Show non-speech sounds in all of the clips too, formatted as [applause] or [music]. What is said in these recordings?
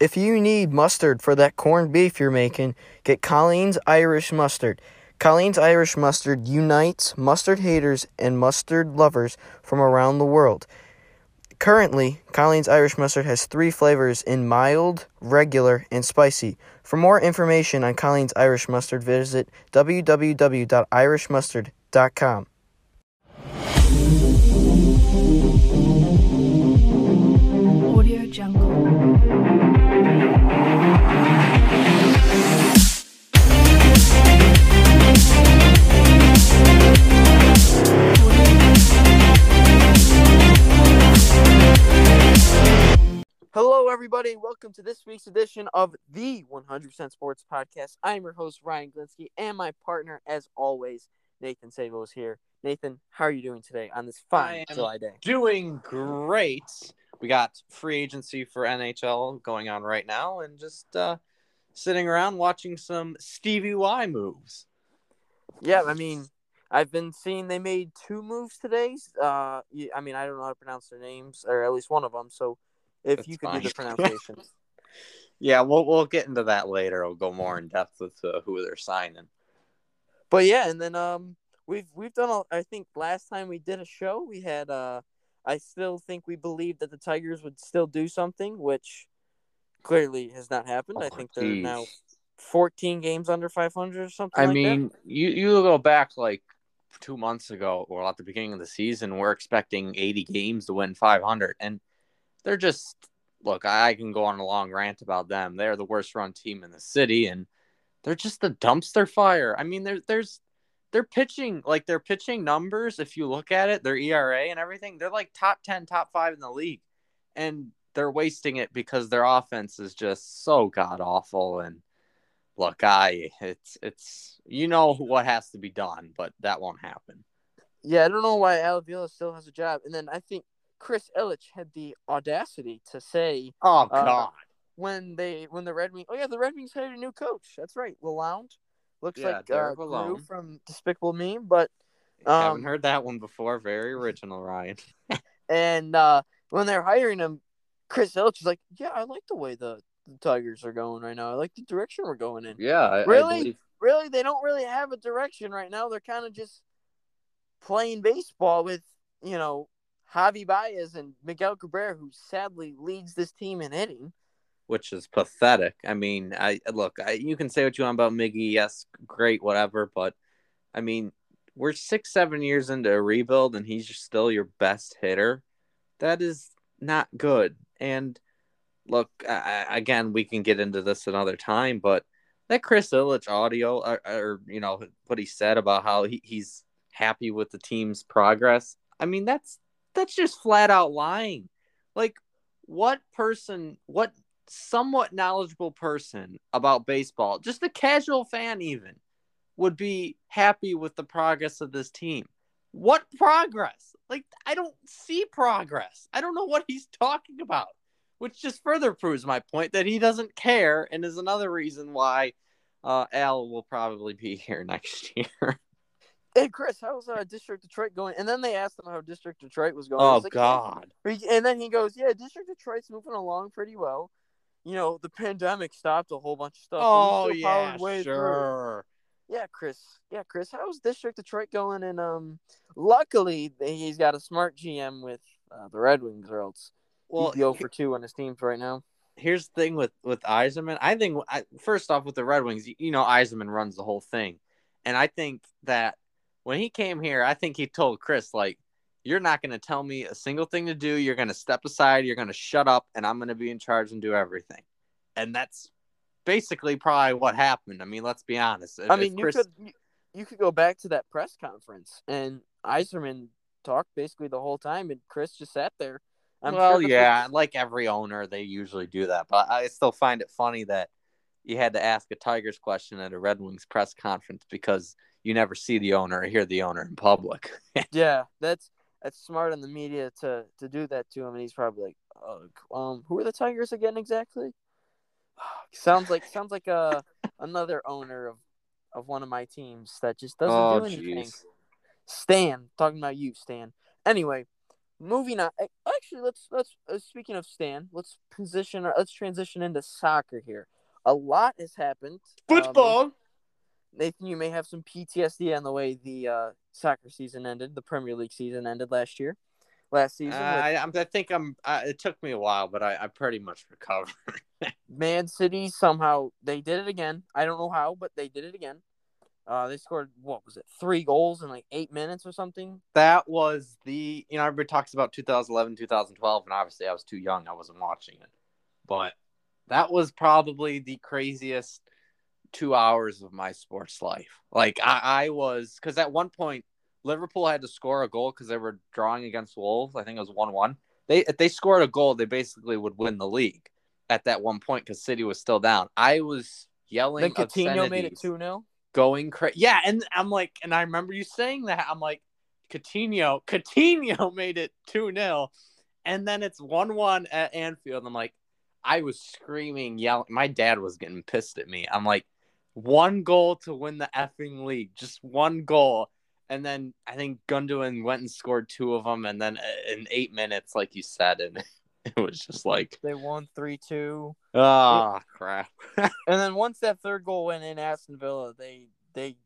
If you need mustard for that corned beef you're making, get Colleen's Irish Mustard. Colleen's Irish Mustard unites mustard haters and mustard lovers from around the world. Currently, Colleen's Irish Mustard has three flavors in mild, regular, and spicy. For more information on Colleen's Irish Mustard, visit www.irishmustard.com. Hello, everybody. Welcome to this week's edition of the 100% Sports Podcast. I'm your host, Ryan Glinsky, and my partner, as always, Nathan Savo is here. Nathan, how are you doing today on this fine July day? doing great. We got free agency for NHL going on right now, and just uh, sitting around watching some Stevie Y moves. Yeah, I mean, I've been seeing they made two moves today. Uh, I mean, I don't know how to pronounce their names, or at least one of them. So, if That's you could do the [laughs] pronunciation. Yeah, we'll we'll get into that later. We'll go more in depth with uh, who they're signing. But yeah, and then um, we've we've done. A, I think last time we did a show, we had uh, I still think we believed that the Tigers would still do something, which clearly has not happened. I Oh, think they're now fourteen games under five hundred or something. I like that. mean, you you go back like two months ago, or at the beginning of the season, we're expecting 80 games to win 500, and they're just look. I can go on a long rant about them. They're the worst run team in the city, and they're just a dumpster fire. I mean, there there's they're pitching like their pitching numbers. If you look at it, their ERA and everything, they're like top 10, top five in the league, and they're wasting it because their offense is just so god awful and look, I it's it's you know what has to be done, but that won't happen. Yeah, I don't know why Avila still has a job. And then I think Chris Ilitch had the audacity to say Oh Uh, God, when they when the Red Wings oh yeah the Red Wings hired a new coach. That's right, Lalonde. Looks Yeah, like uh, Derek Gru Lalonde. from Despicable Me, but haven't um, heard that one before. Very original, Ryan. [laughs] and uh, when they're hiring him, Chris Ilitch is like, yeah, I like the way the, the Tigers are going right now. I like the direction we're going in. Yeah, I, Really? I believe. Really, they don't really have a direction right now. They're kind of just playing baseball with you know Javi Baez and Miguel Cabrera, who sadly leads this team in hitting. which is pathetic. I mean, I look, I, you can say what you want about Miggy, yes, great, whatever, but I mean, we're six, seven years into a rebuild, and he's still your best hitter. That is not good. And look, I, again, we can get into this another time, but that Chris Ilitch audio, or, or you know what he said about how he, he's happy with the team's progress. I mean, that's that's just flat out lying. Like, what person, what somewhat knowledgeable person about baseball, just a casual fan even, would be happy with the progress of this team. What progress? Like, I don't see progress. I don't know what he's [laughs] talking about, which just further proves my point that he doesn't care and is another reason why uh, Al will probably be [laughs] here next year. Hey Chris, how's uh, District Detroit going? And then they asked him how District Detroit was going. oh, He's like, God. And then he goes, "Yeah, District Detroit's moving along pretty well. You know, the pandemic stopped a whole bunch of stuff. Oh, yeah, way through sure. Yeah, Chris. Yeah, Chris. How's District Detroit going? And um, luckily he's got a smart GM with uh, the Red Wings, or else Well, be 0 for two on his teams right now. here's the thing with with Yzerman. I think I, first off with the Red Wings, you, you know Yzerman runs the whole thing, and I think that when he came here, I think he told Chris like, "You're not going to tell me a single thing to do. You're going to step aside. You're going to shut up, and I'm going to be in charge and do everything." And that's basically probably what happened. I mean, let's be honest. If- I mean, you could you, could go back to that press conference, and Yzerman talked basically the whole time, and Chris just sat there. I'm well, sure yeah, like every owner, they usually do that. But I still find it funny that you had to ask a Tigers question at a Red Wings press conference because you never see the owner or hear the owner in public. [laughs] Yeah, that's that's smart on the media to to do that to him, and he's probably like, uh, um, who are the Tigers again exactly? [sighs] sounds like sounds like a another owner of of one of my teams that just doesn't oh, do anything. jeez. Stan, talking about you, Stan. Anyway, moving on. Actually, let's let's uh, speaking of Stan, let's position. Let's transition into soccer here. A lot has happened. Um, Nathan, you may have some PTSD on the way the uh, soccer season ended, the Premier League season ended last year, last season. Uh, I, I'm- I think I'm. Uh, it took me a while, but I, I pretty much recovered. [laughs] Man City somehow they did it again. I don't know how, but they did it again. Uh, they scored what was it, three goals in like eight minutes or something? that was the you know everybody talks about 2011 2012 and obviously i was too young i wasn't watching it but that was probably the craziest two hours of my sports life like i, I was because at one point liverpool had to score a goal because they were drawing against wolves i think it was 1-1 they if they scored a goal they basically would win the league at that one point because city was still down i was yelling Then Coutinho made it two 0 going crazy. Yeah, and I'm like, and I remember you saying that. I'm like, Coutinho, Coutinho [laughs] made it 2 0. And then it's 1 1 at Anfield. I'm like, I was screaming, yelling. My dad was getting pissed at me. I'm like, one goal to win the effing league, just one goal. And then I think Gundogan went and scored two of them. And then uh, in eight minutes, like you said, and [laughs] it was just like, They won three two. oh, crap. [laughs] And then once that third goal went in Aston Villa, they they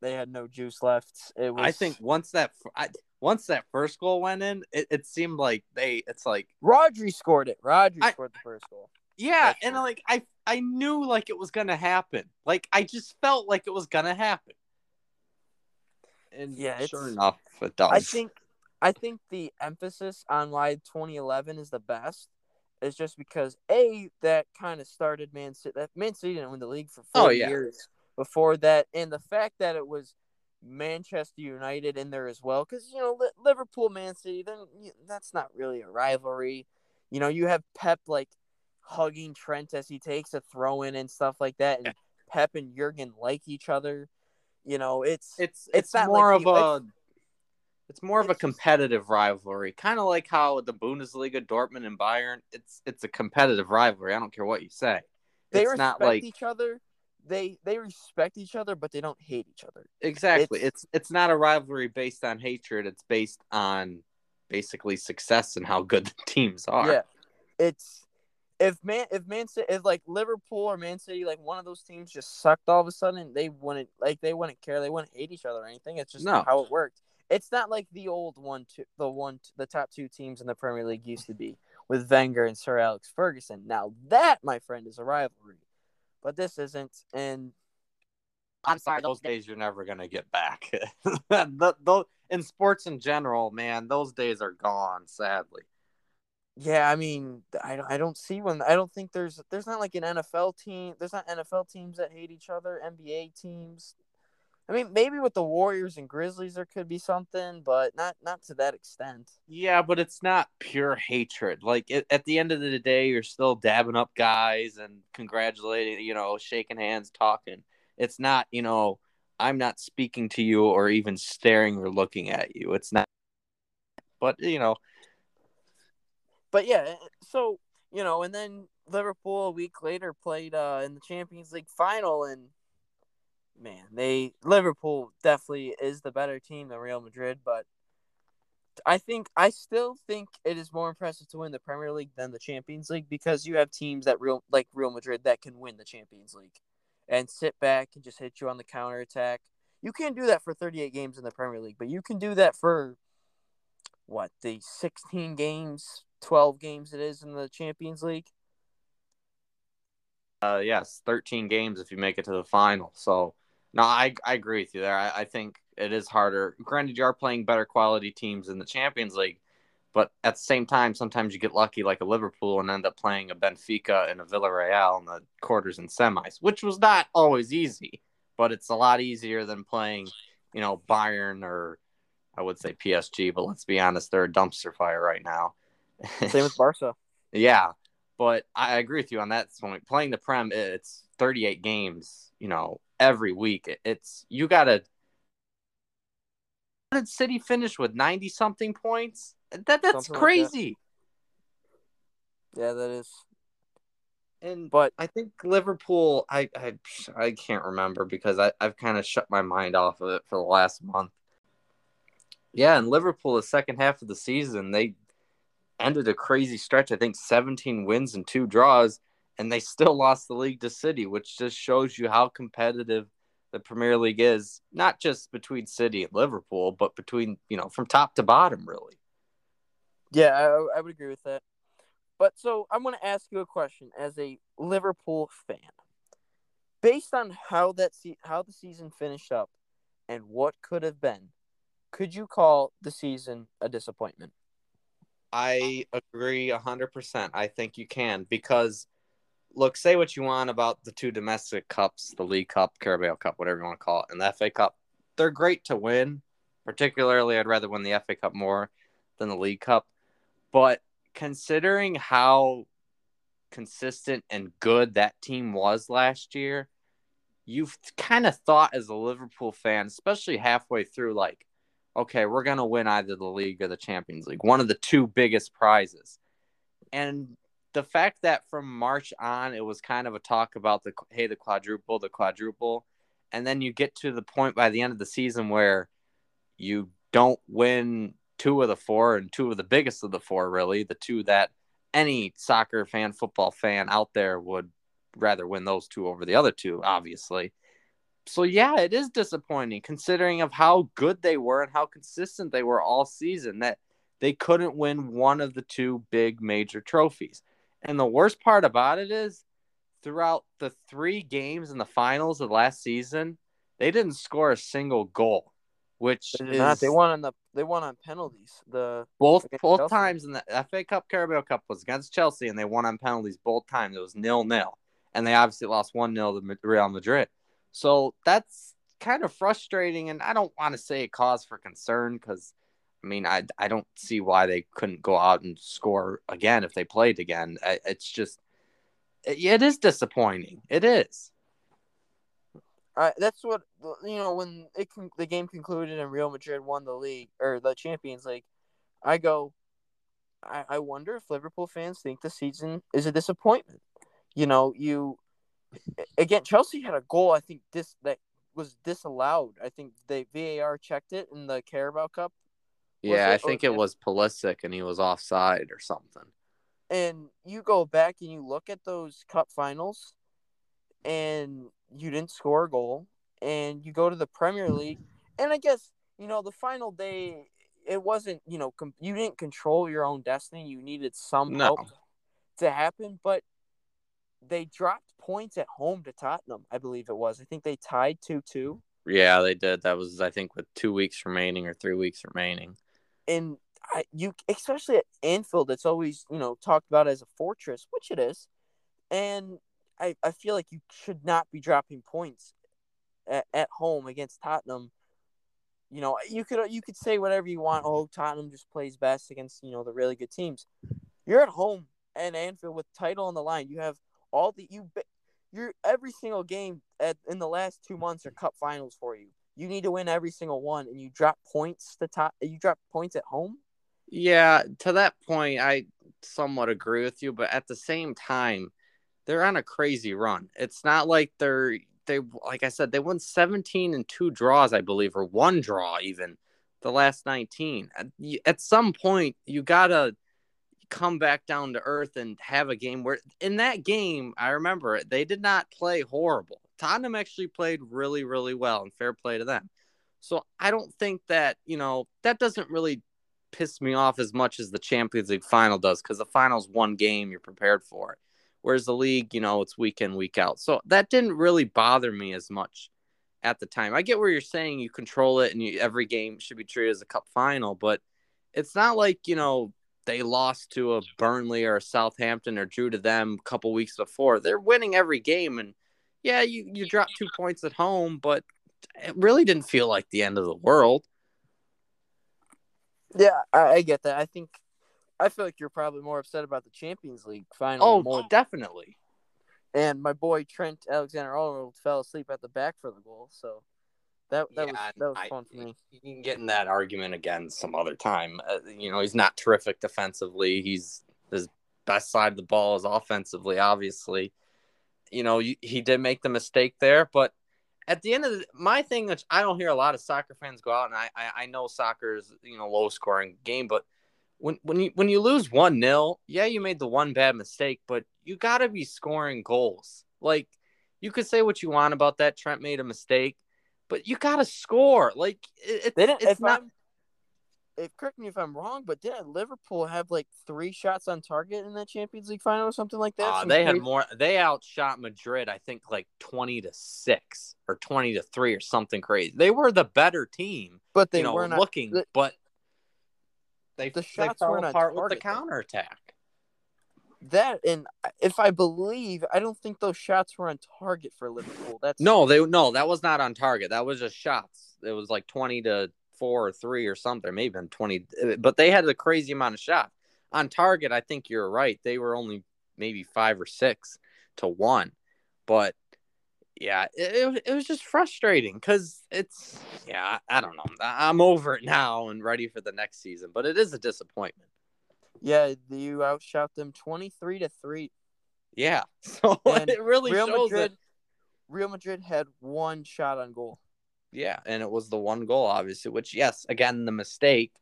they had no juice left. It was I think once that I, once that first goal went in, it, it seemed like they. It's like Rodri scored it. Rodri I- scored the first goal. Yeah, and like I I knew like it was gonna happen. Like I just felt like it was gonna happen. And Yeah, sure enough, it does. I think I think the emphasis on why 2011 is the best is just because a that kind of started Man City. That Man City didn't win the league for four Oh, yeah. years before that, and the fact that it was Manchester United in there as well, because you know Liverpool, Man City, then that's not really a rivalry. You know, you have Pep like hugging Trent as he takes a throw in and stuff like that, and Pep and Jurgen like each other. You know, it's it's it's it's, more like of a it's more of a competitive rivalry, kind of like how the Bundesliga, Dortmund and Bayern. It's it's a competitive rivalry. I don't care what you say. they it's respect not like each other. They they respect each other, but they don't hate each other. Exactly. It's- It's, it's not a rivalry based on hatred. It's based on basically success and how good [laughs] the teams are. Yeah, it's if man if Man City if like Liverpool or Man City like one of those teams just sucked all of a sudden they wouldn't like they wouldn't care they wouldn't hate each other or anything. It's just No. how it worked. It's not like the old one two the one the top two teams in the Premier League used to be with Wenger and Sir Alex Ferguson. Now that my friend is a rivalry, but this isn't. And I'm sorry, those days you're never gonna get back. [laughs] the, the, in sports in general, man, those days are gone. Sadly. Yeah, I mean, I I don't see one. I don't think there's there's not like an NFL team. There's not NFL teams that hate each other. NBA teams. I mean, maybe with the Warriors and Grizzlies there could be something, but not not to that extent. Yeah, but it's not pure hatred. Like it, at the end of the day, you're still dabbing up guys and congratulating, you know, shaking hands, talking. It's not, you know, I'm not speaking to you or even staring or looking at you. It's not. But you know, But yeah, so you know, and then Liverpool a week later played uh in the Champions League final, and man, they Liverpool definitely is the better team than Real Madrid, but. I think I still think it is more impressive to win the Premier League than the Champions League because you have teams that real like Real Madrid that can win the Champions League and sit back and just hit you on the counter attack. You can't do that for 38 games in the Premier League, but you can do that for what the 16 games, 12 games it is in the Champions League. uh, yes, 13 games if you make it to the final. So, no, I, I agree with you there. I, I think it is harder. Granted, you are playing better quality teams in the Champions League, but at the same time, sometimes you get lucky like a Liverpool and end up playing a Benfica and a Villarreal in the quarters and semis, which was not always easy, but it's a lot easier than playing, you know, Bayern or I would say PSG, but let's be honest, they're a dumpster fire right now. Same with Barca. [laughs] Yeah, but I agree with you on that point. Playing the Prem, it's 38 games, you know, every week. It's you got to. Did City finish with 90 something points? That that's Something like that. crazy. Yeah, that is. And But I think Liverpool, I I, I can't remember because I, I've kind of shut my mind off of it for the last month. Yeah, and Liverpool, the second half of the season, they ended a crazy stretch. I think 17 wins and two draws, and they still lost the league to City, which just shows you how competitive the Premier League is, not just between City and Liverpool, but between, you know, from top to bottom, really. Yeah, I, I would agree with that. But so I'm going to ask you a question as a Liverpool fan. Based on how that se- how the season finished up and what could have been, could you call the season a disappointment? I agree 100%. I think you can because look, say what you want about the two domestic cups, the League Cup, Carabao Cup, whatever you want to call it, and the FA Cup. They're great to win. Particularly, I'd rather win the FA Cup more than the League Cup. But considering how consistent and good that team was last year, you've kind of thought as a Liverpool fan, especially halfway through, like, okay, we're going to win either the league or the Champions League, one of the two biggest prizes. And the fact that from March on, it was kind of a talk about the, hey, the quadruple, the quadruple. And then you get to the point by the end of the season where you don't win two of the four and two of the biggest of the four, really, the two that any soccer fan, football fan out there would rather win those two over the other two, obviously so yeah, it is disappointing considering of how good they were and how consistent they were all season that they couldn't win one of the two big major trophies. And the worst part about it is throughout the 3 games in the finals of last season, they didn't score a single goal, which They, is not. they won on the they won on penalties. The both both Chelsea. times in the FA Cup, Carabao Cup was against Chelsea, and they won on penalties both times. It was nil nil, and they obviously lost one 0 to Real Madrid. So that's kind of frustrating, and I don't want to say a cause for concern because, I mean, I I don't see why they couldn't go out and score again if they played again. It's just, it, it is disappointing. It is. I, that's what you know when it con- the game concluded and Real Madrid won the league or the Champions League. I go, I, I wonder if Liverpool fans think the season is a disappointment. You know, you again Chelsea had a goal. I think this that was disallowed. I think they VAR checked it in the Carabao Cup, Yeah, it- I or- think it was Pulisic, and he was offside or something. and you go back and you look at those cup finals, and you didn't score a goal, and you go to the Premier League, and I guess you know the final day it wasn't you know com- you didn't control your own destiny. You needed some No. help to happen, but they dropped points at home to Tottenham. I believe it was. I think they tied two two. Yeah, they did. That was, I think, with two weeks remaining or three weeks remaining. and I, you especially at Anfield, it's always you know talked about as a fortress, which it is, and I, I feel like you should not be dropping points at, at home against Tottenham. You know, you could you could say whatever you want. Oh, Tottenham just plays best against you know the really good teams. You're at home and Anfield with title on the line. You have all the you. You're every single game at in the last two months are cup finals for you. You need to win every single one, and you drop points to top. You drop points at home. Yeah, to that point, I somewhat agree with you, but at the same time, they're on a crazy run. It's not like they're they like I said, they won 17 and two draws, I believe, or one draw even the last 19. At some point, you gotta come back down to earth and have a game where in that game, I remember it, they did not play horrible. Tottenham actually played really, really well, and fair play to them. So I don't think that, you know, that doesn't really piss me off as much as the Champions League final does because the final's one game you're prepared for it. Whereas the league, you know, it's week in, week out. So that didn't really bother me as much at the time. I get where you're saying you control it and you, every game should be treated as a cup final, but it's not like, you know, they lost to a Burnley or a Southampton or drew to them a couple weeks before. They're winning every game and yeah, you, you drop two points at home, but it really didn't feel like the end of the world. Yeah, I, I get that. I think I feel like you're probably more upset about the Champions League final. Oh, more. definitely. And my boy Trent Alexander Arnold fell asleep at the back for the goal, so that that was that was I- fun for me. You can get in that argument again some other time. Uh, you know, he's not terrific defensively. He's his best side of the ball is offensively, obviously. You know, you, he did make the mistake there, but at the end of the, my thing, which I don't hear a lot of soccer fans go out, and I, I, I know soccer is you know low scoring game, but when when you when you lose one 0 yeah, you made the one bad mistake, but you got to be scoring goals. Like you could say what you want about that. Trent made a mistake, but you got to score. Like it, it's, Didn't it's if not. I'm, if correct me if I'm wrong, but didn't Liverpool have like three shots on target in that Champions League final or something like that? Uh, Some they had more. They outshot Madrid, I think, like twenty to six or twenty to three or something crazy. They were the better team, but they you know, were not. looking, the- but they the they shots fell weren't on apart with the though. That and if I believe, I don't think those shots were on target for Liverpool. That's No, they no, that was not on target. That was just shots. It was like twenty to four or three or something, maybe been twenty. Eh, but they had a crazy amount of shots on target. I think you're right. They were only maybe five or six to one, but yeah, it, it, was- just frustrating because it's yeah, I don't know. I'm over it now and ready for the next season, but it is a disappointment. Yeah, you outshot them twenty three to three. Yeah, [laughs] so [laughs] And it really Real shows Madrid, that. Real Madrid had one shot on goal. Yeah, and it was the one goal, obviously. Which, yes, again, the mistake,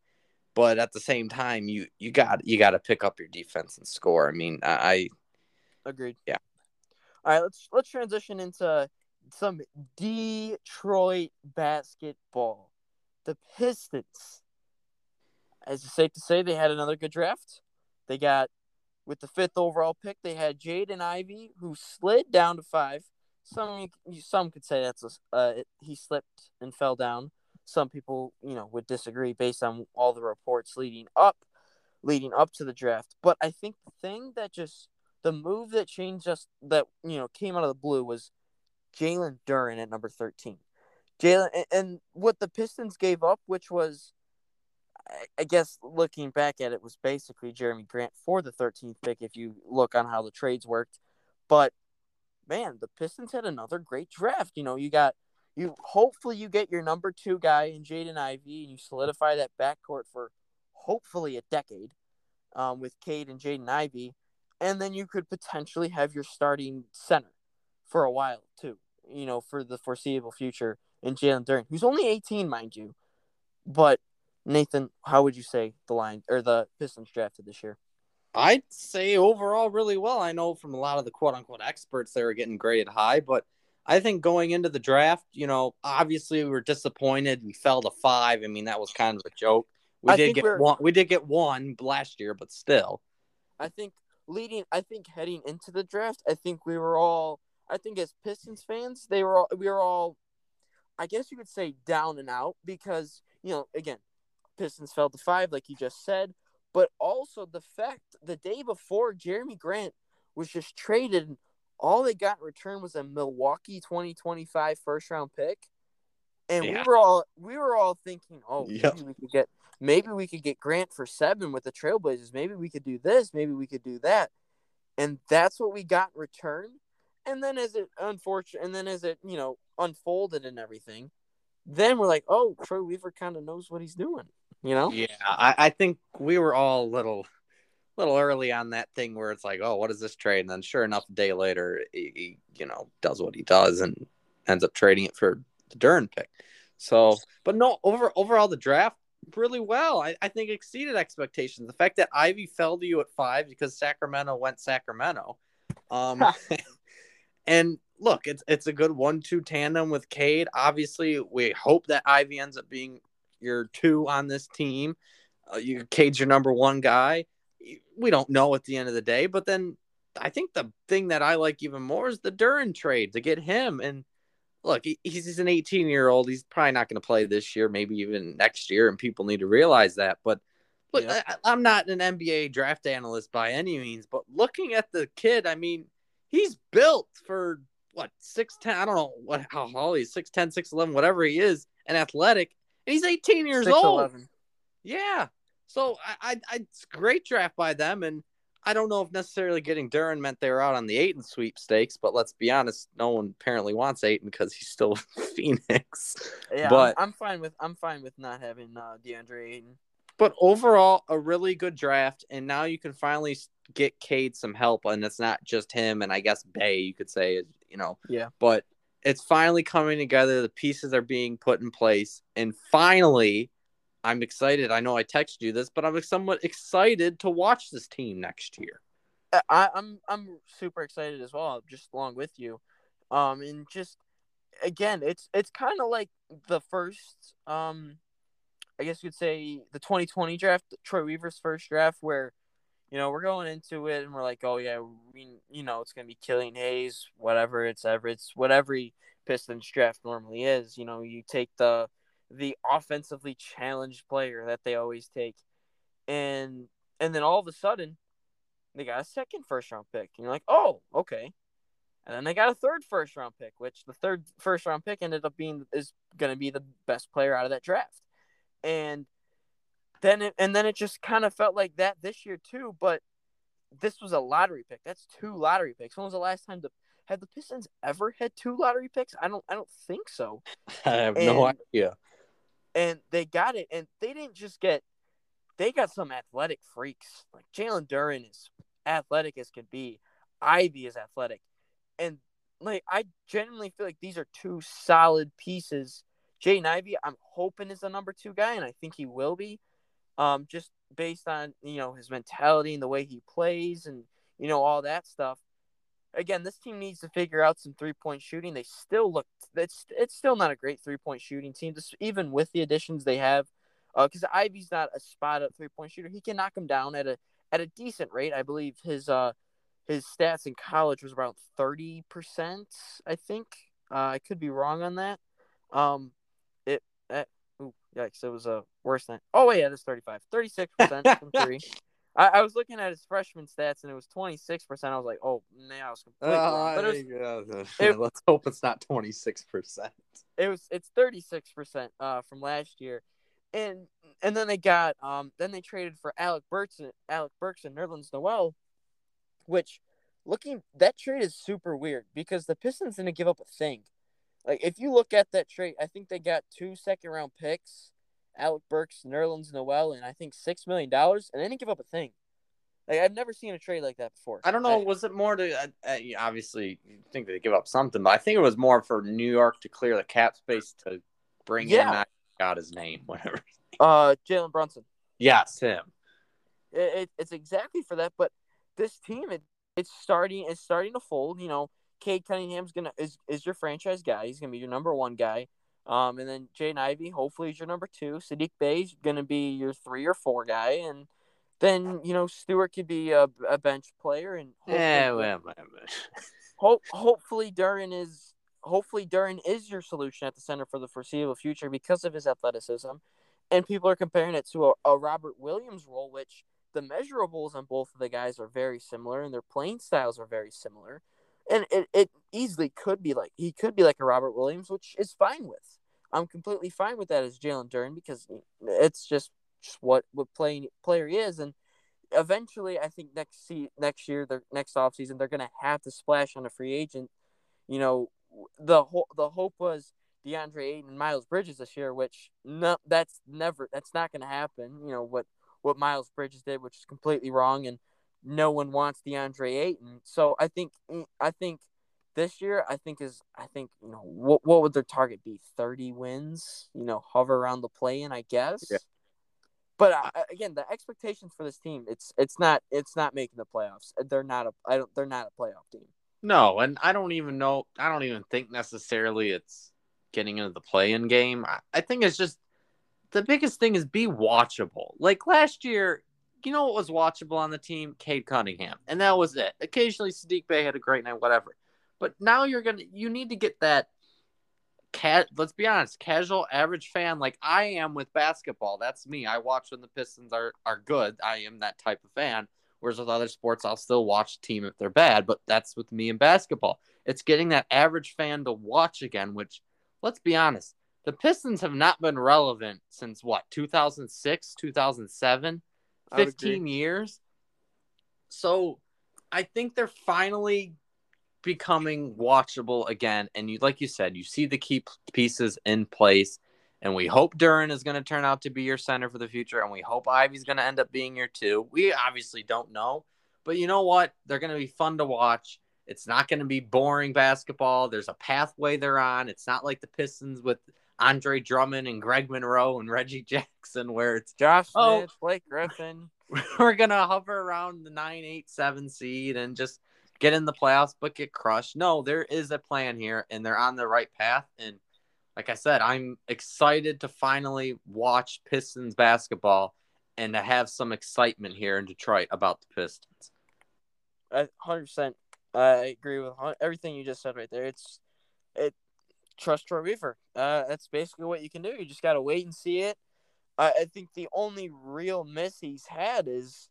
but at the same time, you you got you got to pick up your defense and score. I mean, I Agreed. Yeah. All right, let's let's transition into some Detroit basketball. The Pistons. As it safe to say, they had another good draft. They got with the fifth overall pick, they had Jaden Ivey, who slid down to five. Some some could say that's a, uh, he slipped and fell down. Some people, you know, would disagree based on all the reports leading up, leading up to the draft. But I think the thing that just the move that changed us that you know came out of the blue was Jalen Duren at number thirteen. Jalen and, and what the Pistons gave up, which was, I, guess looking back at it, was basically Jerami Grant for the thirteenth pick. If you look on how the trades worked, but man, the Pistons had another great draft. You know, you got you hopefully you get your number two guy in Jaden Ivey and you solidify that backcourt for hopefully a decade um, with Cade and Jaden Ivey, and then you could potentially have your starting center for a while too. You know, for the foreseeable future in Jalen Duren, who's only 18, mind you. But Nathan, how would you say the line or the Pistons drafted this year? I'd say overall really well. I know from a lot of the quote unquote experts they were getting graded high, but I think going into the draft, you know, obviously we were disappointed. We fell to five. I mean, that was kind of a joke. We I did get one. We did get one last year, but still. I think leading, I think heading into the draft, I think we were all, I think as Pistons fans, they were all, we were all, I guess you could say down and out because you know, again, Pistons fell to five, like you just said, but also the fact the day before Jerami Grant was just traded, and all they got in return was a Milwaukee 2025 first round pick, and we were all we were all thinking, oh, Yep. maybe we could get maybe we could get Grant for seven with the Trailblazers. Maybe we could do this. Maybe we could do that. And that's what we got in return. And then as it unfortunate, and then as it you know unfolded and everything, then we're like, oh, Troy Weaver kind of knows what he's doing. You know? Yeah, I, I think we were all a little, little early on that thing where it's like, oh, what is this trade? And then sure enough, a day later, he, he, you know does what he does and ends up trading it for the Duren pick. So, but no, over overall the draft really well. I, I think exceeded expectations. The fact that Ivey fell to you at five because Sacramento went Sacramento. Um, [laughs] and look, it's it's a good one-two tandem with Cade. Obviously, we hope that Ivey ends up being your two on this team. Uh, you Cade's your number one guy. We don't know at the end of the day, but then I think the thing that I like even more is the Duren trade to get him. And look, he, he's an 18 year old. He's probably not going to play this year, maybe even next year, and people need to realize that. But look, Yeah. I, I'm not an NBA draft analyst by any means, but looking at the kid, I mean, he's built for what six ten. I don't know what how tall he is, 6'10", 6'11", whatever he is, and athletic. And he's 18 years old. 6'11". Yeah. So I, I, I it's great draft by them, and I don't know if necessarily getting Duren meant they were out on the Ayton sweepstakes, but let's be honest, no one apparently wants Ayton because he's still [laughs] Phoenix. Yeah, But- I'm, fine with I'm fine with not having uh, DeAndre Ayton. But overall, a really good draft, and now you can finally get Cade some help, and it's not just him, and I guess Bey, you could say, is you know, Yeah. but it's finally coming together. The pieces are being put in place, and finally, I'm excited. I know I texted you this, but I'm somewhat excited to watch this team next year. I, I'm I'm super excited as well, just along with you. Um, and just again, it's it's kind of like the first, um, I guess you'd say the 2020 draft, Troy Weaver's first draft, where you know we're going into it and we're like, oh yeah, we you know it's gonna be Killian Hayes, whatever it's ever it's what every Pistons draft normally is. You know, you take the the offensively challenged player that they always take, and and then all of a sudden they got a second first round pick, and you're like, oh, okay. And then they got a third first round pick, which the third first round pick ended up being is going to be the best player out of that draft. And then it, and then it just kind of felt like that this year too, but this was a lottery pick. That's two lottery picks. When was the last time the had the Pistons ever had two lottery picks? I don't I don't think so. [laughs] I have and, no idea. And they got it, and they didn't just get they got some athletic freaks. Like Jalen Duren is athletic as can be. Ivey is athletic. And like I genuinely feel like these are two solid pieces. Jaden Ivey, I'm hoping is the number two guy, and I think he will be. Um, just based on you know his mentality and the way he plays, and you know all that stuff. Again, this team needs to figure out some three point shooting. They still look it's it's still not a great three point shooting team, just even with the additions they have. Because uh, Ivey's not a spot up three point shooter. He can knock them down at a at a decent rate. I believe his uh his stats in college was around thirty percent. I think uh, I could be wrong on that. Um, it, it ooh, yikes, it was a uh, worse than. Oh wait, yeah, it's 35, 36 percent from [laughs] three. I, I, was looking at his freshman stats and it was twenty six percent. I was like, oh man, I was completely uh, wrong. But it was, [laughs] it, let's hope it's not twenty six percent. It was it's thirty six percent uh from last year, and and then they got um then they traded for Alec Burks and Alec Burks and Nerlens Noel, which looking that trade is super weird because the Pistons didn't give up a thing. Like if you look at that trade, I think they got two second round picks, Alec Burks, Nerlens Noel, and I think six million dollars, and they didn't give up a thing. Like I've never seen a trade like that before. I don't know. I, was it more to uh, uh, obviously you think they give up something, but I think it was more for New York to clear the cap space to bring yeah. in got his name, [laughs] whatever. Uh, Jalen Brunson. Yes, him. It, it, it's exactly for that, but this team, it, it's starting, it's starting to fold. You know, Cade Cunningham's gonna is is your franchise guy. He's gonna be your number one guy. Um, and then Jaden Ivey, hopefully, is your number two. Saddiq Bey's gonna be your three or four guy, and then you know Stewart could be a, a bench player, and yeah, well, [laughs] hope hopefully Duren is hopefully Duren is your solution at the center for the foreseeable future because of his athleticism. And people are comparing it to a, a Robert Williams role, which the measurables on both of the guys are very similar and their playing styles are very similar. And it, it easily could be like he could be like a Robert Williams, which is fine with. I'm completely fine with that as Jalen Duren because it's just, just what what playing player he is. And eventually, I think next see next year, the next offseason, they're gonna have to splash on a free agent. You know, the whole the hope was DeAndre Ayton and Miles Bridges this year, which no, that's never that's not to happen. You know what what Miles Bridges did, which is completely wrong, and no one wants DeAndre Ayton. So I think mm, I think this year I think is I think you know what what would their target be? Thirty wins. You know, hover around the play-in, I guess. Yeah. But uh, again, the expectations for this team it's it's not it's not making the playoffs. They're not a I don't they're not a playoff team. No, and I don't even know. I don't even think necessarily it's getting into the play-in game. I, I think it's just the biggest thing is be watchable. Like last year, you know what was watchable on the team? Cade Cunningham, and that was it. Occasionally, Saddiq Bey had a great night, whatever. But now you're gonna, you need to get that. Cat, let's be honest, casual average fan like I am with basketball. That's me. I watch when the Pistons are are good. I am that type of fan. Whereas with other sports, I'll still watch a team if they're bad, but that's with me in basketball. It's getting that average fan to watch again, which, let's be honest, the Pistons have not been relevant since what, 2006, 2007? 15 years. So I think they're finally becoming watchable again. And you, like you said, you see the key pieces in place. And we hope Duren is going to turn out to be your center for the future. And we hope Ivey's going to end up being your two. We obviously don't know. But you know what? They're going to be fun to watch. It's not going to be boring basketball. There's a pathway they're on. It's not like the Pistons with Andre Drummond and Greg Monroe and Reggie [laughs] Jackson, where it's Josh oh. Smith, Oh. Blake Griffin. [laughs] we're gonna hover around the nine, eight, seven seed and just get in the playoffs, but get crushed. No, there is a plan here, and they're on the right path. And like I said, I'm excited to finally watch Pistons basketball and to have some excitement here in Detroit about the Pistons. hundred percent. I agree with everything you just said right there. It's it trust Troy Weaver. Uh, that's basically what you can do. You just gotta wait and see it. I, I think the only real miss he's had is,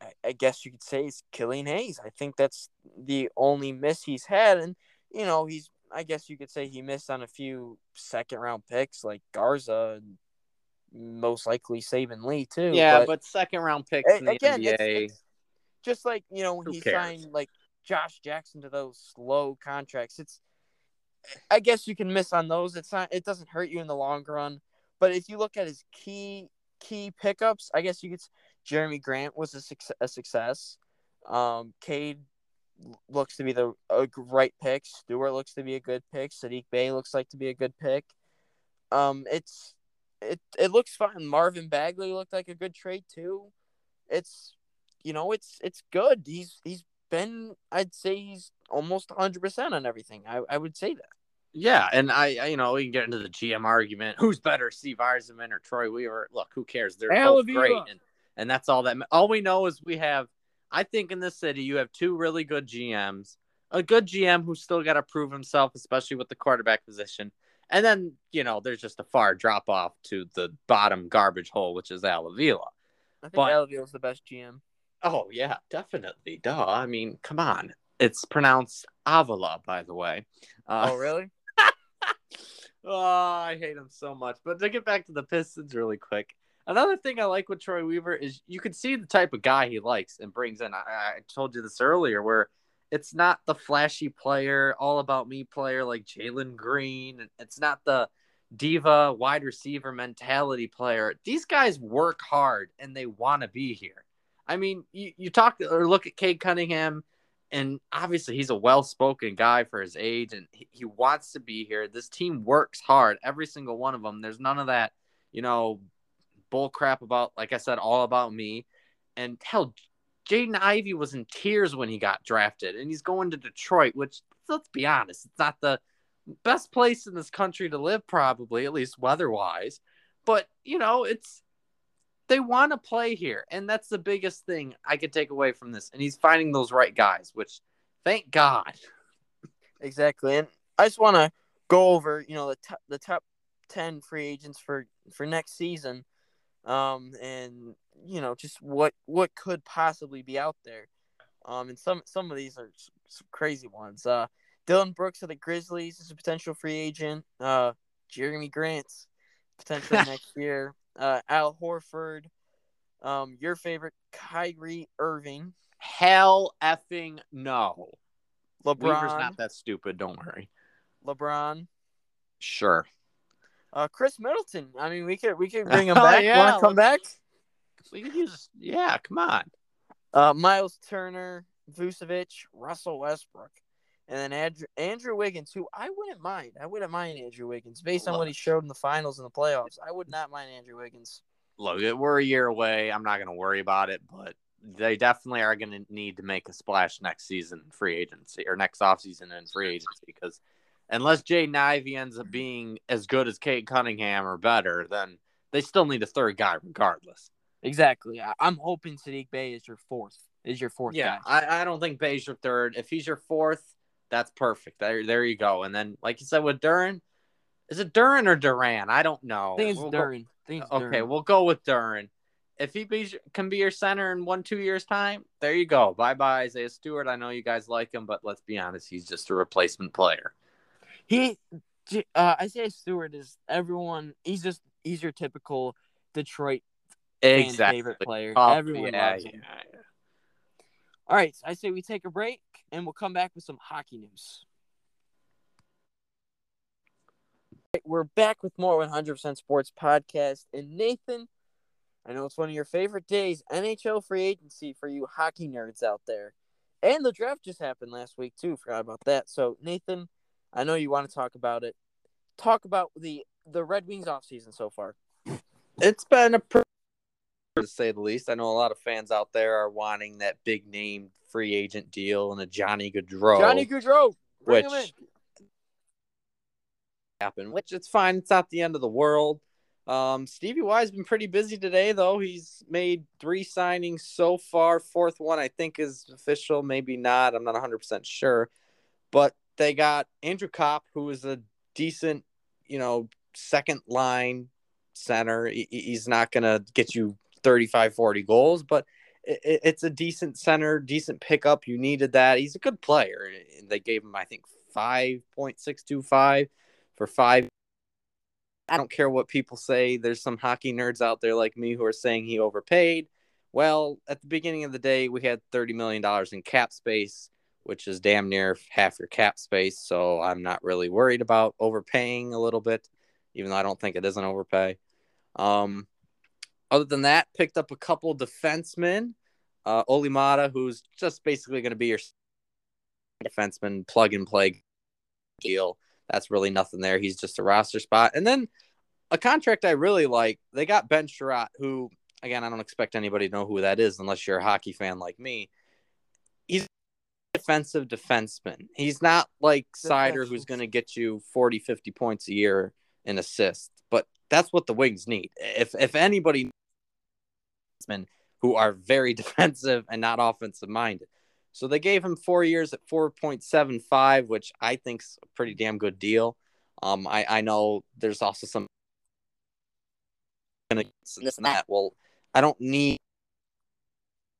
I, I guess you could say, is Killian Hayes. I think that's the only miss he's had, and you know he's. I guess you could say he missed on a few second round picks like Garza and most likely Saben Lee too. Yeah, but, second round picks A- in the again, NBA. it's- it's- just like you know when Who he cares? signed like Josh Jackson to those slow contracts. It's I guess you can miss on those. It's not it doesn't hurt you in the long run. But if you look at his key key pickups, I guess you could Jerami Grant was a success. A success. Um, Cade looks to be the a right pick. Stewart looks to be a good pick. Saddiq Bey looks like to be a good pick. Um, it's it it looks fine. Marvin Bagley looked like a good trade too. It's you know it's it's good. He's he's been I'd say he's almost 100% on everything. I, I would say that. Yeah, and I, I, you know, we can get into the GM argument. Who's better, Steve Yzerman or Troy Weaver? Look, who cares? They're Al both great, and and that's all that. All we know is we have. I think in this city, you have two really good GMs. A good GM who's still got to prove himself, especially with the quarterback position. And then you know, there's just a far drop off to the bottom garbage hole, which is Al Avila. I think But- Alviel's the best GM. Oh yeah, definitely. Duh. I mean, come on. It's pronounced Avila, by the way. Uh, Oh really? [laughs] oh, I hate him so much. But to get back to the Pistons really quick, another thing I like with Troy Weaver is you can see the type of guy he likes and brings in. I, I told you this earlier, where it's not the flashy player, all about me player like Jalen Green. It's not the diva wide receiver mentality player. These guys work hard and they want to be here. I mean, you, you talk or look at Cade Cunningham and obviously he's a well-spoken guy for his age and he, he wants to be here. This team works hard every single one of them. There's none of that you know bull crap about like i said all about me. And hell jaden ivey was in tears when he got drafted and he's going to detroit which let's be honest it's not the best place in this country to live probably at least weather-wise. But you know it's they want to play here and that's the biggest thing i could take away from this and he's finding those right guys which thank god Exactly. And I just want to go over, you know, the top, the top 10 free agents for for next season. Um and you know, just what what could possibly be out there. Um and some some of these are some crazy ones. Uh Dillon Brooks of the Grizzlies is a potential free agent. Uh Jerami Grant's potentially [laughs] next year. Uh Al Horford, um your favorite Kyrie Irving, hell effing no. LeBron, weaver's not that stupid don't worry. LeBron, sure. Uh, Khris Middleton. I mean, we could we could [laughs] bring him Oh, back. yeah, Want to come back? we could use yeah come on. Uh, Miles Turner, Vucevic, Russell Westbrook, and then Andrew, Andrew Wiggins, who I wouldn't mind. I wouldn't mind Andrew Wiggins based on what he showed in the finals and the playoffs. I would not mind Andrew Wiggins. look we're a year away i'm not going to worry about it but they definitely are going to need to make a splash next season in free agency or next offseason in free agency because unless Jaden Ivey ends up being as good as Cade Cunningham or better, then they still need a third guy regardless. Exactly. I'm hoping Saddiq Bey is your fourth. Is your fourth Yeah, guy. I, I don't think Bey's your third. If he's your fourth, that's perfect. There, there you go. And then, like you said with Duran, is it Duran or Duran? I don't know. I think it's We'll Duran. Okay, we'll go with Duran. If he be, can be your center in one, two years' time, there you go. Bye bye, Isaiah Stewart. I know you guys like him, but let's be honest, he's just a replacement player. He, uh, Isaiah Stewart is everyone. He's just he's your typical Detroit fan favorite player. Oh, everyone yeah, loves him. yeah, yeah. All right, I say we take a break and we'll come back with some hockey news. We're back with more 100% Sports Podcast. And Nathan, I know it's one of your favorite days, NHL free agency for you hockey nerds out there. And the draft just happened last week, too. Forgot about that. So, Nathan, I know you want to talk about it. talk about the the Red Wings offseason so far. It's been a pretty to say the least. I know a lot of fans out there are wanting that big name free agent deal and a Johnny Gaudreau. Johnny Gaudreau, bring which him in. happen, which it's fine. It's not the end of the world. Um, Stevie Y's been pretty busy today, though. He's made three signings so far. Fourth one, I think, is official. Maybe not. I'm not 100% sure. But they got Andrew Copp, who is a decent, you know, second line center. He- He's not going to get you 35, 40 goals, but it- it- it's a decent center, decent pickup. You needed that. He's a good player. And They gave him, I think, 5.625 for five. I don't care what people say. There's some hockey nerds out there like me who are saying he overpaid. Well, at the beginning of the day, we had $30 million in cap space, which is damn near half your cap space. So I'm not really worried about overpaying a little bit, even though I don't think it is an overpay. Um, other than that, picked up a couple defensemen. Uh, Olli Määttä, who's just basically going to be your defenseman, plug and play deal. That's really nothing there. He's just a roster spot. And then a contract I really like, they got Ben Chiarot, who, again, I don't expect anybody to know who that is unless you're a hockey fan like me. He's a defensive defenseman. He's not like Seider, who's going to get you 40, 50 points a year in assists. But that's what the Wings need. If if anybody who are very [laughs] defensive and not offensive minded. So they gave him four years at 4.75, which I think's a pretty damn good deal. Um, I, I know there's also some this and that. Well, I don't need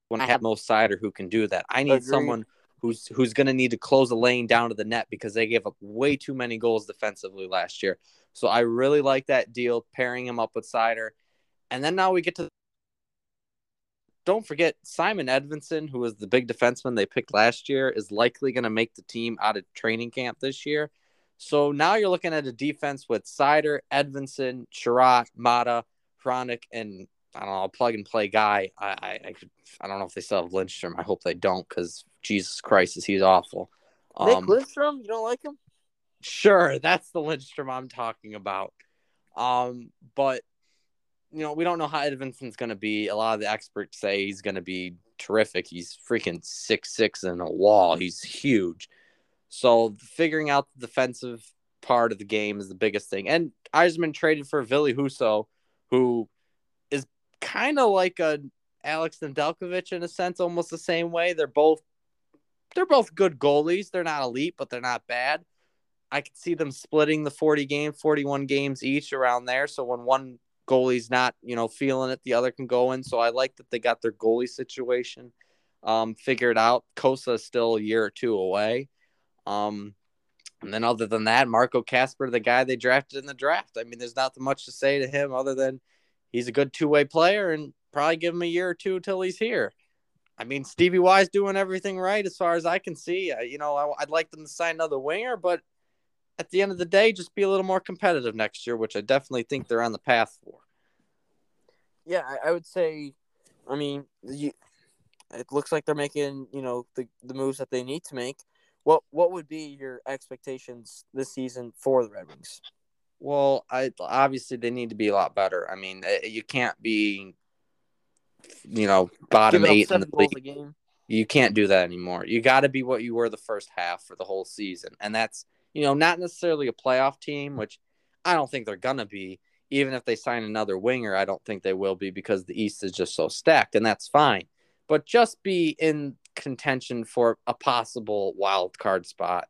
when I have Mo Seider who can do that. I need Agreed. someone who's who's going to need to close a lane down to the net because they gave up way too many goals defensively last year. So I really like that deal pairing him up with Seider. And then now we get to don't forget Simon Edvinsson, who was the big defenseman they picked last year, is likely going to make the team out of training camp this year. So now you're looking at a defense with Seider, Edvinsson, Chiarot, Määttä, Hronek, and I don't know, a plug and play guy. I, I, I could, I don't know if they still have Lindstrom. I hope they don't because Jesus Christ, is he's awful. Nick Um, Lindstrom, you don't like him? Sure, that's the Lindstrom I'm talking about. Um, but you know, we don't know how Edvinsson's going to be. A lot of the experts say he's going to be terrific. He's freaking six six in a wall. He's huge. So figuring out the defensive part of the game is the biggest thing. And Yzerman traded for Ville Husso, who is kind of like a Alex Nedeljkovic in a sense, almost the same way. They're both they're both good goalies. They're not elite, but they're not bad. I could see them splitting the 40 game, 41 games each around there. So when one goalie's not, you know, feeling it, the other can go in. So I like that they got their goalie situation um, figured out. Cossa is still a year or two away. Um, and then other than that, Marco Kasper, the guy they drafted in the draft. I mean, there's not much to say to him other than he's a good two way player and probably give him a year or two till he's here. I mean, Stevie Y's doing everything right as far as I can see. Uh, you know, I, I'd like them to sign another winger, but at the end of the day, just be a little more competitive next year, which I definitely think they're on the path for. Yeah, I, I would say. I mean, you, it looks like they're making you know the the moves that they need to make. What what would be your expectations this season for the Red Wings? Well, I obviously they need to be a lot better. I mean, eh, you can't be, you know, bottom eight in the league. game. You can't do that anymore. You got to be what you were the first half for the whole season, and that's you know not necessarily a playoff team, which I don't think they're gonna be. Even if they sign another winger, I don't think they will be because the East is just so stacked, and that's fine. But just be in contention for a possible wild card spot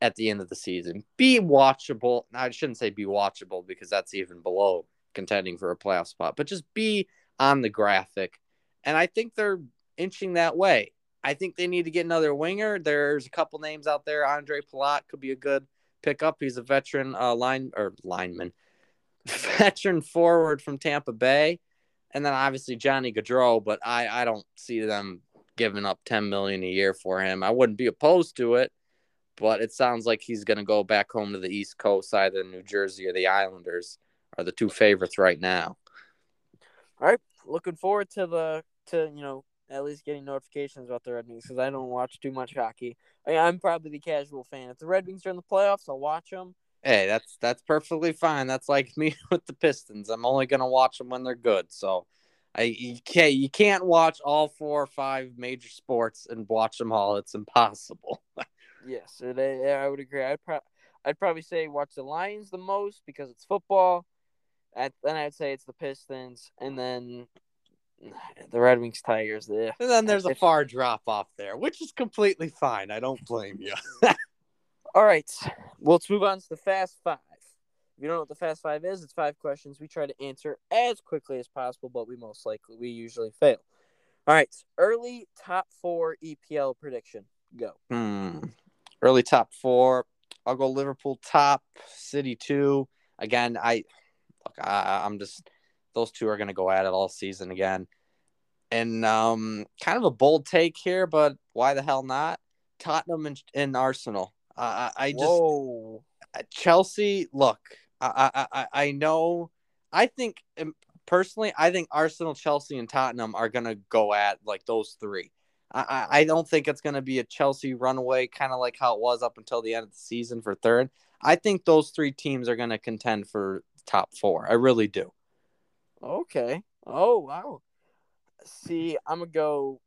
at the end of the season. Be watchable. I shouldn't say be watchable because that's even below contending for a playoff spot, but just be on the graphic. And I think they're inching that way. I think they need to get another winger. There's a couple names out there. Ondrej Palat could be a good pickup. He's a veteran uh, line or lineman, [laughs] veteran forward from Tampa Bay, and then obviously Johnny Gaudreau. But I I don't see them giving up 10 million a year for him. I wouldn't be opposed to it, but it sounds like he's going to go back home to the East Coast, either New Jersey or the Islanders are the two favorites right now. All right, looking forward to the to you know at least getting notifications about the Red Wings because I don't watch too much hockey. I, I'm probably the casual fan. If the Red Wings are in the playoffs, I'll watch them. Hey, that's that's perfectly fine. That's like [laughs] me with the Pistons. I'm only gonna watch them when they're good. So, I you can't you can't watch all four or five major sports and watch them all. It's impossible. [laughs] Yes, it, I would agree. I'd, pro- I'd probably say watch the Lions the most because it's football. And then I'd say it's the Pistons, and then [sighs] the Red Wings, Tigers. Yeah. And then there's a far drop off there, which is completely fine. I don't blame you. [laughs] All right. Well, let's move on to the Fast Five. If you don't know what the Fast Five is, it's five questions we try to answer as quickly as possible, but we most likely we usually fail. All right. Early top four EPL prediction. Go. Hmm. Early top four. I'll go Liverpool top, City two. Again, I look. I, I'm just those two are going to go at it all season again. And um, kind of a bold take here, but why the hell not? Tottenham and, and Arsenal. I, I I just Whoa. Chelsea. Look, I, I I I know. I think um, personally, I think Arsenal, Chelsea, and Tottenham are gonna go at like those three. I I don't think it's gonna be a Chelsea runaway, kind of like how it was up until the end of the season for third. I think those three teams are gonna contend for top four. I really do. Okay. Oh wow. See, I'm gonna go.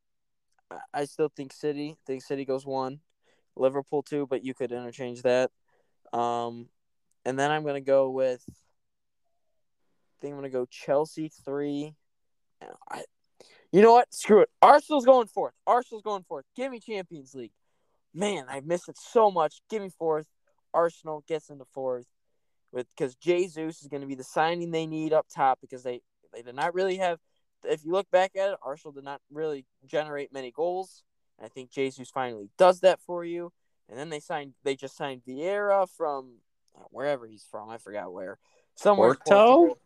I- still think City. think City goes one, Liverpool two, but you could interchange that. Um, and then I'm gonna go with. I think I'm gonna go Chelsea three. I, you know what? Screw it. Arsenal's going fourth. Arsenal's going fourth. Give me Champions League. Man, I miss it so much. Give me fourth. Arsenal gets into fourth because Jesus is going to be the signing they need up top because they they did not really have. If you look back at it, Arsenal did not really generate many goals. And I think Jesus finally does that for you. And then they signed. They just signed Vieira from uh, wherever he's from. I forgot where. Somewhere. Porto? Portugal.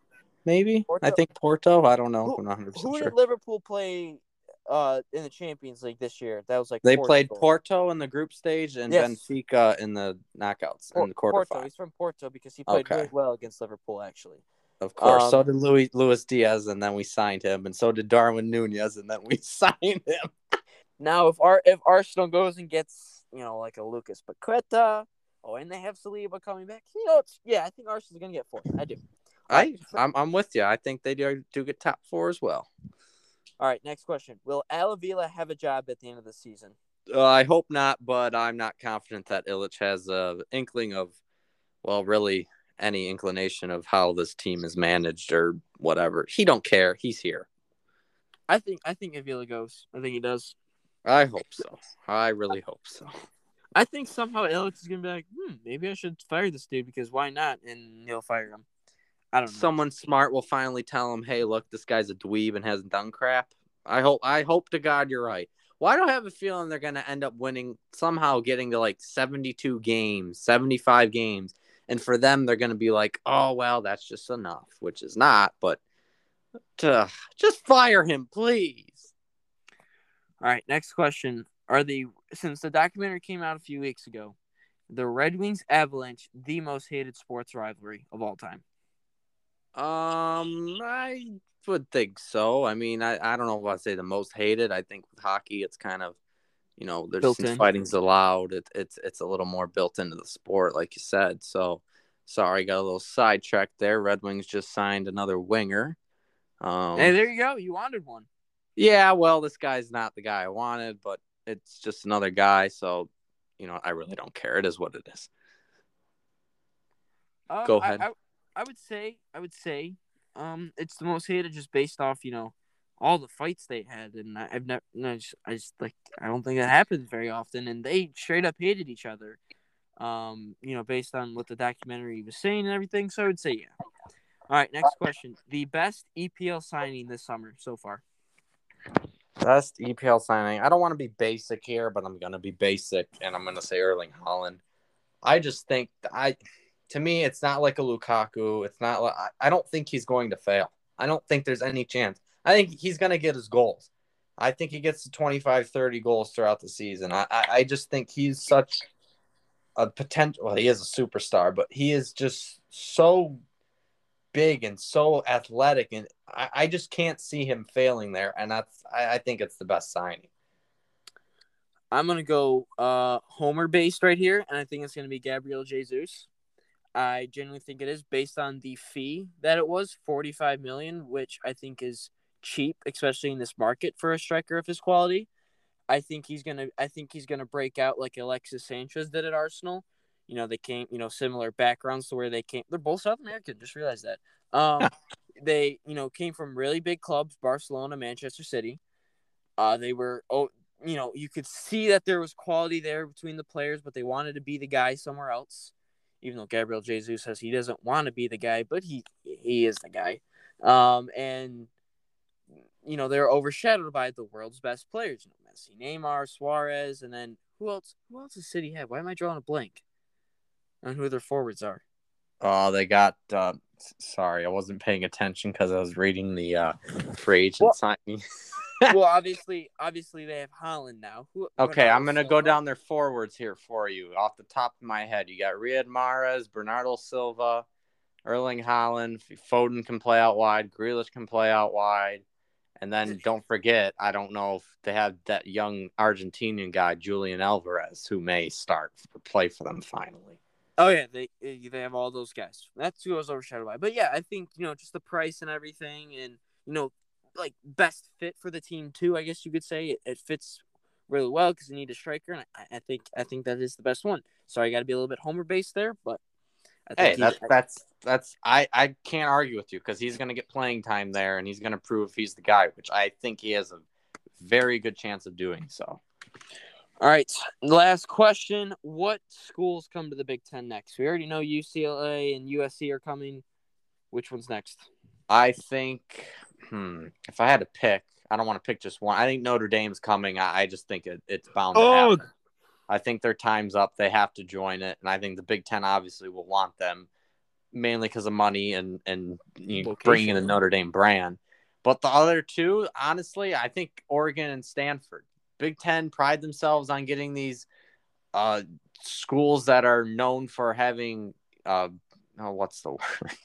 Maybe Porto- I think Porto. I don't know. Who- I'm not 100 Who sure. did Liverpool play uh, in the Champions League this year? That was like They played Porto in the group stage and Yes. Benfica in the knockouts Por- in the Porto. He's from Porto because he played Okay. really well against Liverpool. Actually. Of course. Um, so did Louis Luis Diaz, and then we signed him, and so did Darwin Nunez, and then we [laughs] signed him. Now, if Ar- if Arsenal goes and gets you know like a Lucas Paqueta, oh, and they have Saliba coming back, you know, yeah, I think Arsenal's gonna get fourth. I do. I I'm, I'm with you. I think they do, do get top four as well. All right, next question: Will Al Avila have a job at the end of the season? Uh, I hope not, but I'm not confident that Ilitch has a inkling of, well, really any inclination of how this team is managed or whatever. He don't care. He's here. I think I think Avila goes. I think he does. I hope so. I really hope so. I think somehow Ilitch is gonna be like, hmm, maybe I should fire this dude because why not? And he'll fire him. I don't know. Someone smart will finally tell him, "Hey, look, this guy's a dweeb and hasn't done crap." I hope. I hope to God you're right. Well, I don't have a feeling they're going to end up winning somehow, getting to like 72 games, 75 games, and for them, they're going to be like, "Oh well, that's just enough," which is not. But to just fire him, please. All right, next question: Are the since the documentary came out a few weeks ago, the Red Wings Avalanche the most hated sports rivalry of all time? Um, I would think so. I mean, I, I don't know if I'd say the most hated. I think with hockey, it's kind of, you know, there's Built since in. fighting's allowed. It, it's it's a little more built into the sport, like you said. So, sorry, got a little sidetracked there. Red Wings just signed another winger. Um, hey, there you go. You wanted one. yeah, well, this guy's not the guy I wanted, but it's just another guy. So, you know, I really don't care. It is what it is. Um, Go ahead. I, I, would say, I would say, um, it's the most hated just based off, you know, all the fights they had, and I, I've never, I just, I just like, I don't think that happens very often, and they straight up hated each other, um, you know, based on what the documentary was saying and everything. So I would say, yeah. All right, next question: the best EPL signing this summer so far. Best EPL signing. I don't want to be basic here, but I'm gonna be basic, and I'm gonna say Erling Haaland. I just think I, to me, it's not like a Lukaku. It's not like I- don't think he's going to fail. I don't think there's any chance. I think he's gonna get his goals. I think he gets to 25, 30 goals throughout the season. I, I, I just think he's such a potential. Well, he is a superstar, but he is just so big and so athletic, and I, I just can't see him failing there. And that's I, I think it's the best signing. I'm gonna go uh Homer based right here, and I think it's gonna be Gabriel Jesus. I genuinely think it is based on the fee that it was, 45 million, which I think is cheap, especially in this market for a striker of his quality. I think he's gonna I think he's gonna break out like Alexis Sanchez did at Arsenal. You know, they came, you know, similar backgrounds to where they came. They're both South American, just realize that. Um [laughs] they, you know, came from really big clubs, Barcelona, Manchester City. Uh they were oh you know, you could see that there was quality there between the players, but they wanted to be the guy somewhere else. Even though Gabriel Jesus says he doesn't want to be the guy, but he he is the guy. Um, and you know they're overshadowed by the world's best players. You know, Messi, Neymar, Suarez, and then who else? Who else does City have? Why am I drawing a blank on who their forwards are? Oh, they got. Uh, sorry, I wasn't paying attention because I was reading the uh, free agent well, signing. [laughs] well, [laughs] obviously, obviously they have Haaland now. Who, okay, I'm gonna go down their forwards here for you. Off the top of my head, you got Riyad Mahrez, Bernardo Silva, Erling Haaland, Foden can play out wide, Grealish can play out wide, and then don't forget, I don't know if they have that young Argentinian guy Julian Alvarez who may start to play for them finally. Oh yeah, they eh, they have all those guys. That's who I was overshadowed by. But yeah, I think you know just the price and everything, and you know like best fit for the team too. I guess you could say it, it fits really well because you need a striker, and I, I, think I think that is the best one. Sorry, I got to be a little bit homer based there, but hey, that's that's that's I I can't argue with you because he's going to get playing time there, and he's going to prove he's the guy, which I think he has a very good chance of doing so. All right, last question: What schools come to the Big Ten next? We already know UCLA and USC are coming. Which one's next? I think hmm, if I had to pick, I don't want to pick just one. I think Notre Dame's coming. I, I just think it, it's bound oh. to happen. I think their time's up. They have to join it, and I think the Big Ten obviously will want them, mainly because of money and and bringing in the Notre Dame brand. But the other two, honestly, I think Oregon and Stanford. Big Ten pride themselves on getting these uh, schools that are known for having uh, oh, what's the [laughs] word?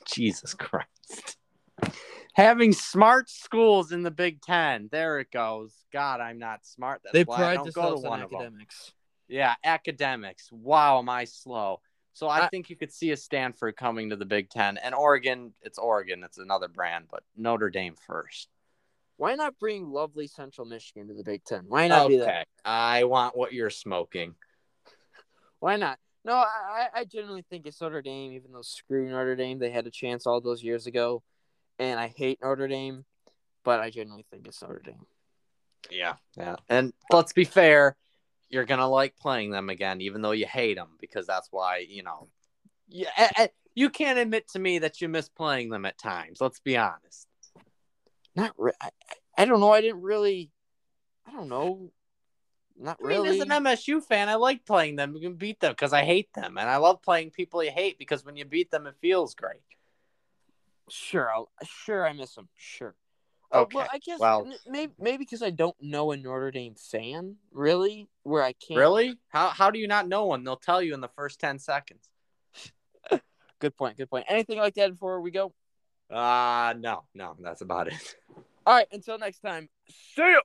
Jesus Christ having smart schools in the Big Ten. There it goes. God, I'm not smart. That's they why pride I don't go to one of academics. them. Yeah, academics. Wow, am I slow? So I, I, think you could see a Stanford coming to the Big Ten and Oregon. It's Oregon. It's another brand, but Notre Dame first. Why not bring lovely Central Michigan to the Big Ten? Why not okay. that? I want what you're smoking. Why not? No, I, I genuinely think it's Notre Dame, even though screw Notre Dame, they had a chance all those years ago and I hate Notre Dame, but I genuinely think it's Notre Dame. Yeah, yeah. And let's be fair, you're gonna like playing them again, even though you hate them, because that's why you know. Yeah, you can't admit to me that you miss playing them at times. Let's be honest. Not, re- I, I don't know. I didn't really. I don't know. Not I really. Mean, as an MSU fan, I like playing them. You can beat them because I hate them, and I love playing people you hate because when you beat them, it feels great. Sure, I'll, sure, I miss him. Sure. Okay. Uh, well, I guess well, maybe maybe because I don't know a Notre Dame fan really, where I can't. Really? How how do you not know one? They'll tell you in the first ten seconds. [laughs] good point. Good point. Anything like that before we go? Uh no, no, that's about it. All right. Until next time. See you.